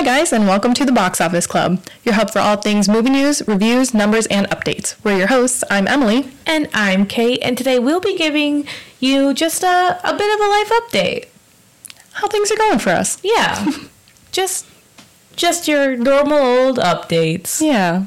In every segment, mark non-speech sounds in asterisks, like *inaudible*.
Hi, guys, and welcome to the Box Office Club, your hub for all things movie news, reviews, numbers, and updates. We're your hosts. I'm Emily. And I'm Kate, and today we'll be giving you just a, a bit of a life update. How things are going for us. Yeah. *laughs* just just your normal old updates. Yeah.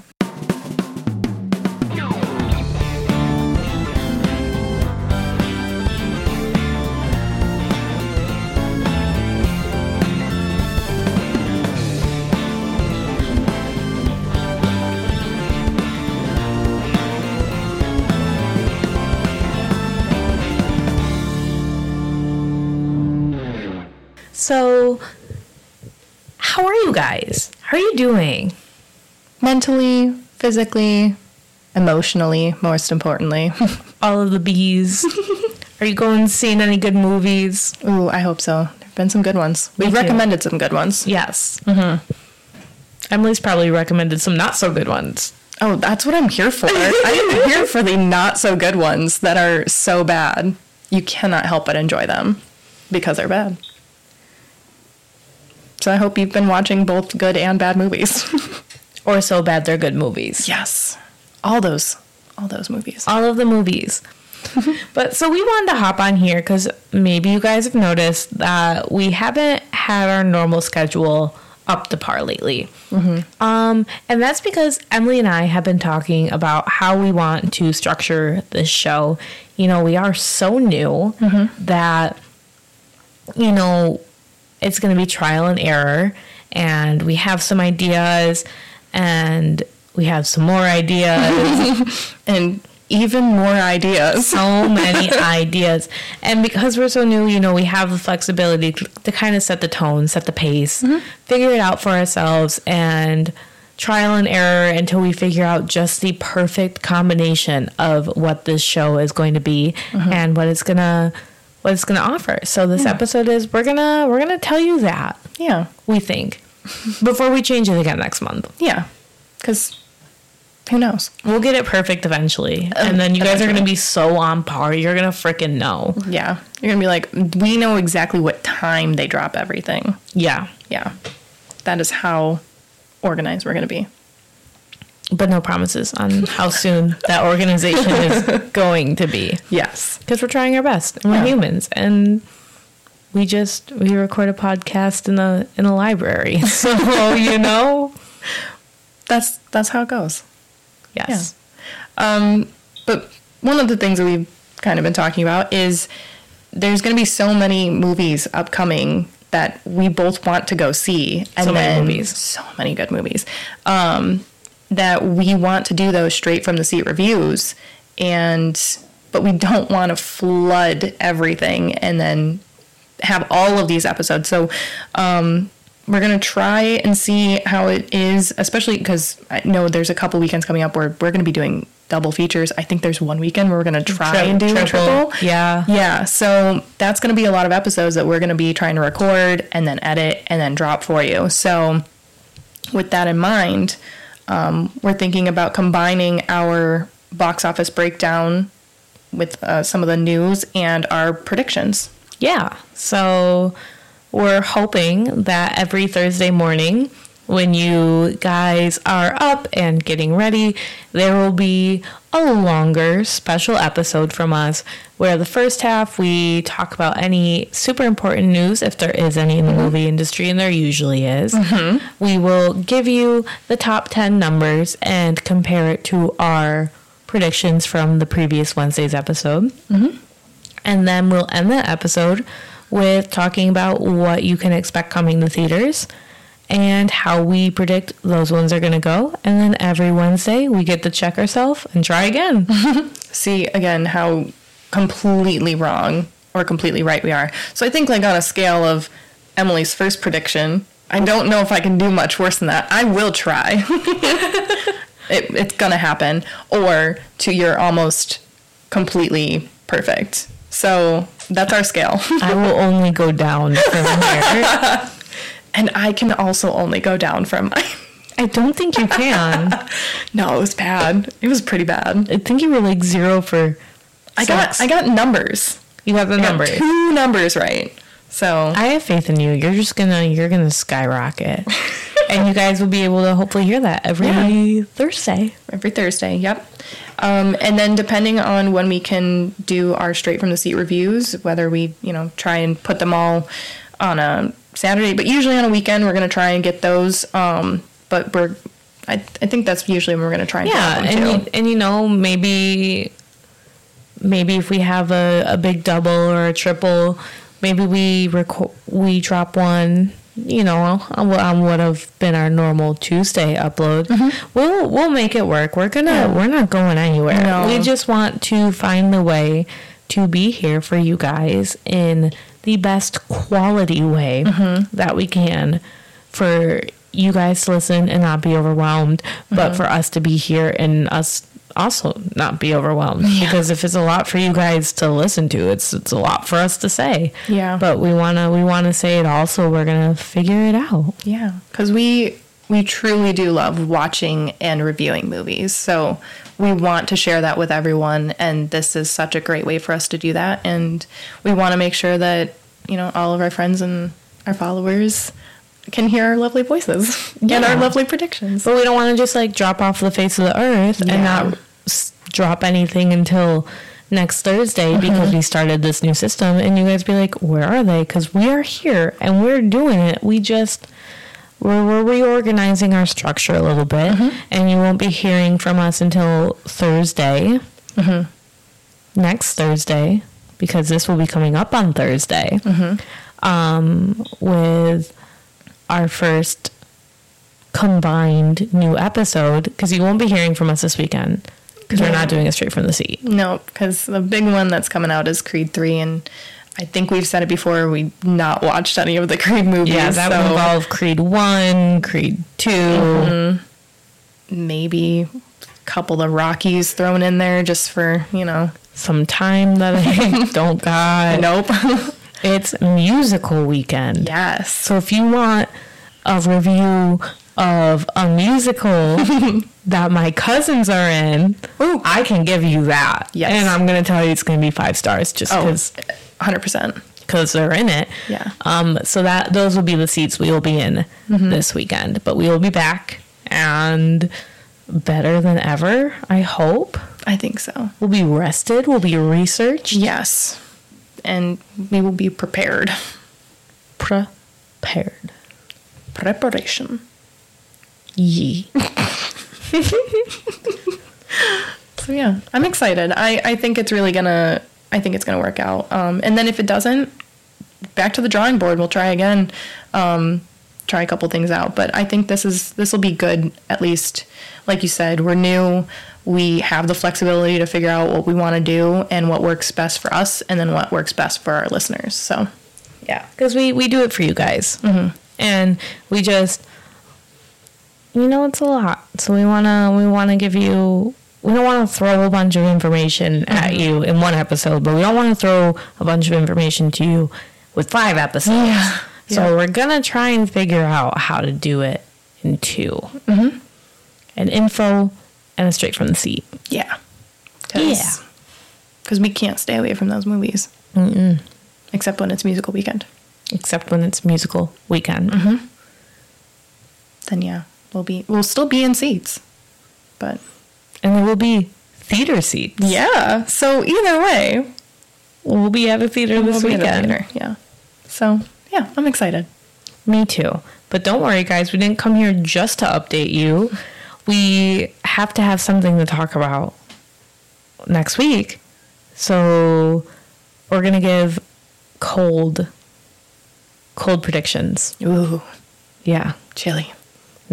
So, how are you guys? How are you doing? Mentally, physically, emotionally, most importantly. *laughs* All of the bees. *laughs* are you going seeing any good movies? Ooh, I hope so. There have been some good ones. We've too. recommended some good ones. Yes. Mm-hmm. Emily's probably recommended some not so good ones. Oh, that's what I'm here for. *laughs* I am here for the not so good ones that are so bad. You cannot help but enjoy them because they're bad. So I hope you've been watching both good and bad movies. *laughs* Or so bad they're good movies. yes. All those all those movies. all of the movies. *laughs* but so we wanted to hop on here because maybe you guys have noticed that we haven't had our normal schedule up to par lately. Um, and that's because Emily and I have been talking about how we want to structure this show. You know, we are so new that, you know, it's going to be trial and error. And we have some ideas and we have some more ideas *laughs* And even more ideas. so many *laughs* ideas. And because we're so new, you know, we have the flexibility to, to kind of set the tone, set the pace, mm-hmm. figure it out for ourselves, and trial and error until we figure out just the perfect combination of what this show is going to be mm-hmm. and what it's gonna what it's gonna offer. So this episode is we're gonna we're gonna tell you that Yeah. we think before we change it again next month. Yeah. Cuz who knows? We'll get it perfect eventually, um, and then you guys are gonna be so on par. You're gonna freaking know. Yeah. You're going to be like we know exactly what time they drop everything. Yeah. Yeah. That is how organized we're going to be. But no promises on how *laughs* soon that organization is *laughs* going to be Yes. because we're trying our best and we're Yeah. humans and we just we record a podcast in a in a library *laughs* so you know That's that's how it goes. yes Um, but one of the things that we've kind of been talking about is there's going to be so many movies upcoming that we both want to go see, and So many then movies. so many good movies. Um, that we want to do those straight from the seat reviews, and but we don't want to flood everything and then have all of these episodes. So um, we're gonna try and see how it is, especially because I know there's a couple weekends coming up where we're gonna be doing double features. I think there's one weekend where we're gonna try Tri- and do a triple, triple. yeah. Yeah. So that's gonna be a lot of episodes that we're gonna be trying to record and then edit and then drop for you. So with that in mind, um, we're thinking about combining our box office breakdown with uh, some of the news and our predictions. yeah so we're hoping that every thursday morning when you guys are up and getting ready, there will be a longer special episode from us where the first half we talk about any super important news, if there is any in the mm-hmm. movie industry, and there usually is. Mm-hmm. We will give you the top 10 numbers and compare it to our predictions from the previous Wednesday's episode. Mm-hmm. And then we'll end the episode with talking about what you can expect coming to theaters and how we predict those ones are going to go. And then every Wednesday, we get to check ourselves and try again. *laughs* see again how completely wrong or completely right we are. So I think like on a scale of Emily's first prediction, I don't know if I can do much worse than that. I will try. *laughs* it, it's gonna happen. Or to your almost completely perfect. So that's our scale. I will only go down from here. *laughs* and I can also only go down from mine. *laughs* I don't think you can. *laughs* no, it was bad. It was pretty bad. I think you were like zero for. I got. I got numbers. You got the I got number. two numbers right. So I have faith in you. You're just gonna you're gonna skyrocket. *laughs* and you guys will be able to hopefully hear that every Yeah. Thursday. every Thursday, yep. Um, and then depending on when we can do our straight from the seat reviews, whether we, you know, try and put them all on a Saturday, but usually on a weekend, we're going to try and get those. Um, but we're, I, I think that's usually when we're going to try and Yeah, and you, and you know maybe maybe if we have a, a big double or a triple, maybe we record we drop one. You know, on what on would have been our normal Tuesday upload. We'll we'll make it work. We're gonna Mm-hmm. Yeah. we're not going anywhere. No. We just want to find the way to be here for you guys in the best quality way Mm-hmm. that we can for you guys to listen and not be overwhelmed, but Mm-hmm. for us to be here and us also not be overwhelmed. Because if it's a lot for you guys to listen to, it's it's a lot for us to say. Yeah. But we wanna we wanna say it all, so we're gonna figure it out. Yeah, because we we truly do love watching and reviewing movies. So we want to share that with everyone, and this is such a great way for us to do that. And we want to make sure that you know all of our friends and our followers can hear our lovely voices *laughs* and our lovely predictions. But we don't want to just like drop off the face of the earth and not s- drop anything until next Thursday mm-hmm. because we started this new system. And you guys be like, where are they? Because we are here and we're doing it. We just. We're, we're reorganizing our structure a little bit, mm-hmm. and you won't be hearing from us until Thursday, mm-hmm. next Thursday, because this will be coming up on Thursday, mm-hmm. um, with our first combined new episode because you won't be hearing from us this weekend because we're not doing it straight from the seat. No, because the big one that's coming out is Creed Three, and I think we've said it before. We not watched any of the Creed movies. Yeah, that so would involve Creed 1, Creed 2. Mm-hmm. maybe a couple of Rockies thrown in there just for you know. Some time that I *laughs* don't got. Nope. It's musical weekend. yes. So if you want a review of a musical *laughs* that my cousins are in, Ooh. I can give you that. Yes. And I'm going to tell you it's going to be five stars just Oh, because 100%. because they're in it. Yeah. Um. So that those will be the seats we will be in Mm-hmm. this weekend, but we will be back and better than ever. I hope I think so. we'll be rested. We'll be researched. Yes. And we will be prepared. Prepared. Preparation. Yee. *laughs* *laughs* So yeah, I'm excited. I, I think it's really gonna I think it's gonna work out. Um, and then if it doesn't, back to the drawing board. We'll try again. Um, try a couple things out. But I think this is this will be good. At least, like you said, we're new. We have the flexibility to figure out what we want to do and what works best for us, and then what works best for our listeners. So Yeah, because we we do it for you guys, and we just, you know, it's a lot. So we wanna we wanna give you. We don't want to throw a bunch of information at you in one episode, but we don't want to throw a bunch of information to you with five episodes. Yeah. So Yeah. we're gonna try and figure out how to do it in 2 mm-hmm. an info and a straight from the seat. yeah, Yeah. because we can't stay away from those movies, Mm-mm. except when it's musical weekend. Except when it's musical weekend. Then yeah, we'll be we'll still be in seats, but And there will be theater seats. Yeah. So either way, We'll be at a theater we'll this be in the weekend. theater. Yeah. So yeah, I'm excited. Me too. But don't worry, guys. We didn't come here just to update you. We have to have something to talk about next week. So we're going to give cold, cold predictions. Ooh, Yeah. chilly.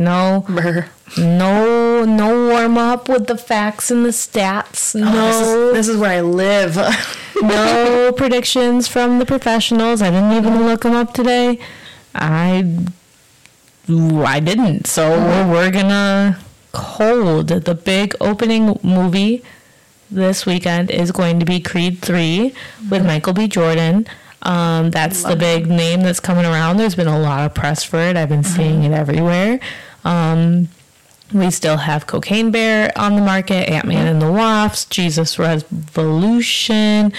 No, Brr. no, no warm up with the facts and the stats. Oh, this, is, No, this is where I live. *laughs* no predictions from the professionals. I didn't even mm-hmm. look them up today. I I didn't. So mm-hmm. we're, we're gonna cold the big opening movie this weekend is going to be Creed 3 with mm-hmm. Michael B. Jordan. Um, that's the big name that's coming around. There's been a lot of press for it. I've been seeing it everywhere. Um, we still have Cocaine Bear on the market, Ant Man and the Wasp, Jesus Revolution,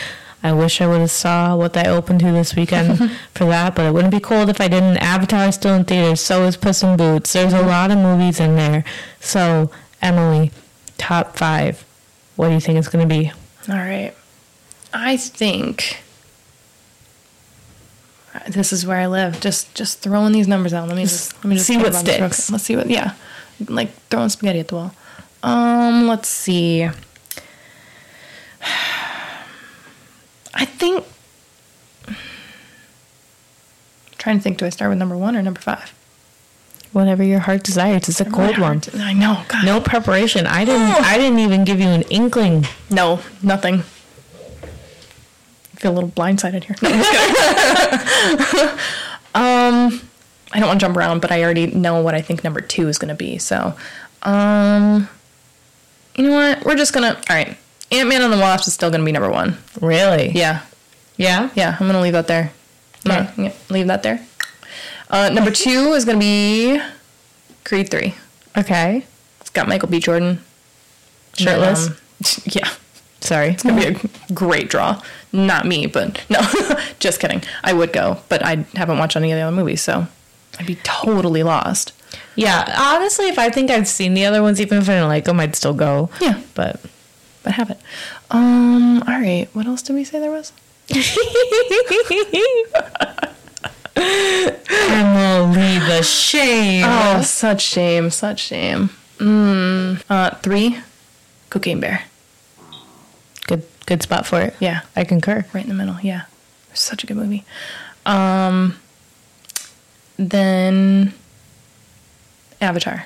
I wish I would have saw what they opened to this weekend *laughs* for that, but it wouldn't be cold if I didn't. Avatar is still in theaters. So is Puss in Boots. There's a lot of movies in there. So Emily, top five. What do you think it's going to be? All right. I think this is where I live. Just just throwing these numbers out. Let me just let me just See what about this real sticks. Let's see what yeah. Like throwing spaghetti at the wall. Um, let's see. I think trying to think do I start with number 1 or number 5? Whatever your heart desires. It's a cold one. I know. God. No preparation. I didn't. I didn't even give you an inkling. No, nothing. I feel a little blindsided here. *laughs* No, I'm. *laughs* um, I don't want to jump around, but I already know what I think number two is going to be. So, um, you know what? We're just gonna. All right, Ant Man and the Wasp is still going to be number one. Really? Yeah, Yeah. yeah. I'm going to leave that there. Okay. Yeah, leave that there. Uh, number two is going to be Creed three. Okay. It's got Michael B. Jordan. Shirtless? Um, *laughs* yeah. Sorry. It's gonna be a great draw. Not me, but no, *laughs* just kidding. I would go, but I haven't watched any of the other movies, so I'd be totally lost. Yeah. Honestly, if I think I've seen the other ones, even if I don't like them, I'd still go. Yeah, But but have it. Um. All right. What else did we say there was? Emily, the shame. Oh, such shame. Such shame. Mm. Uh. Three. Cocaine Bear. Good. Spot for it. Yeah. I concur. Right in the middle. Yeah. Such a good movie. Um. Then. Avatar.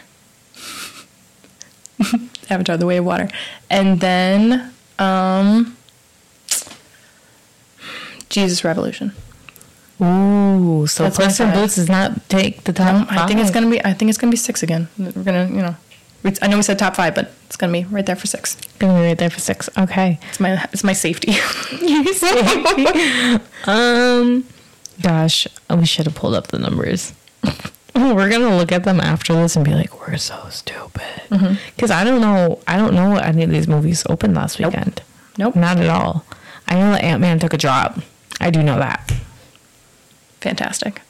*laughs* Avatar: The Way of Water, and then um, Jesus Revolution. Ooh, so That's Puss in. Boots does not take the top. Um, I think it's gonna be. I think it's gonna be six again. We're gonna, you know, I know we said top five, but it's gonna be right there for six. gonna be right there for six. Okay. It's my it's my safety. *laughs* um, gosh, we should have pulled up the numbers. *laughs* We're gonna look at them after this and be like, "We're so stupid," because I don't know. I don't know what any of these movies opened last Nope. weekend. nope. Not at all. I know that Ant Man took a drop. I do know that, Fantastic.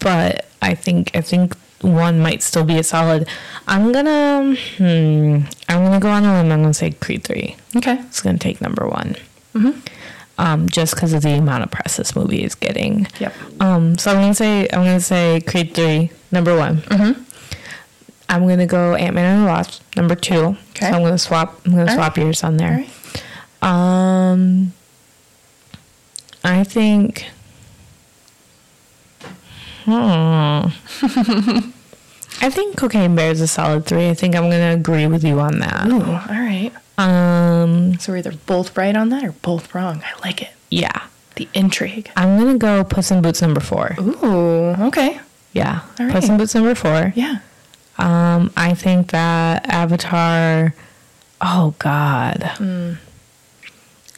but I think I think one might still be a solid. I'm gonna hmm, I'm gonna go on a limb. I'm gonna say Creed three. Okay. It's gonna take number one. Mhm um, just because of the amount of press this movie is getting. Yep. Um, so I'm gonna say I'm gonna say Creed three, number one. Mm-hmm. I'm gonna go Ant Man and the Wasp, number two. Okay. So I'm gonna swap. I'm gonna All swap yours on there. right. Um, I think. Hmm. *laughs* I think Cocaine Bear is a solid three. I think I'm gonna agree with you on that. Ooh. All right. Um, So we're either both right on that or both wrong. I like it. yeah. The intrigue. I'm gonna go Puss in Boots number four. Ooh. Okay. Yeah, All Puss in. Boots number four. Yeah. Um, I think that Avatar. Oh God.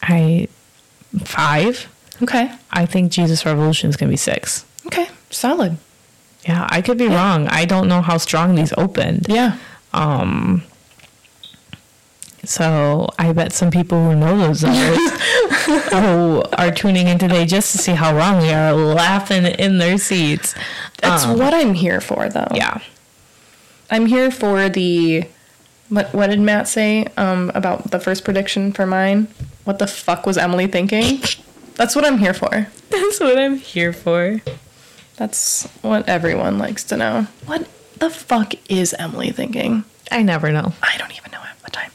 I five. Okay. I think Jesus Revolution is gonna be six. Okay. Solid. Yeah, I could be wrong. I don't know how strong these opened. Yeah. Um. So I bet some people who know those numbers *laughs* who are tuning in today just to see how wrong we are, laughing in their seats. That's Um, what I'm here for, though. Yeah. I'm here for the. What What did Matt say um, about the first prediction for mine? What the fuck was Emily thinking? *laughs* That's what I'm here for. That's what I'm here for. That's what everyone likes to know. What the fuck is Emily thinking? I never know. I don't even know half the time.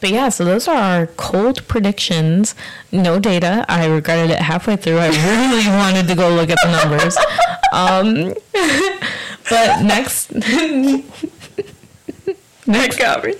But yeah, so those are our cold predictions. No data. I regretted it halfway through. I really *laughs* wanted to go look at the numbers. Um, *laughs* but next, *laughs* next, me.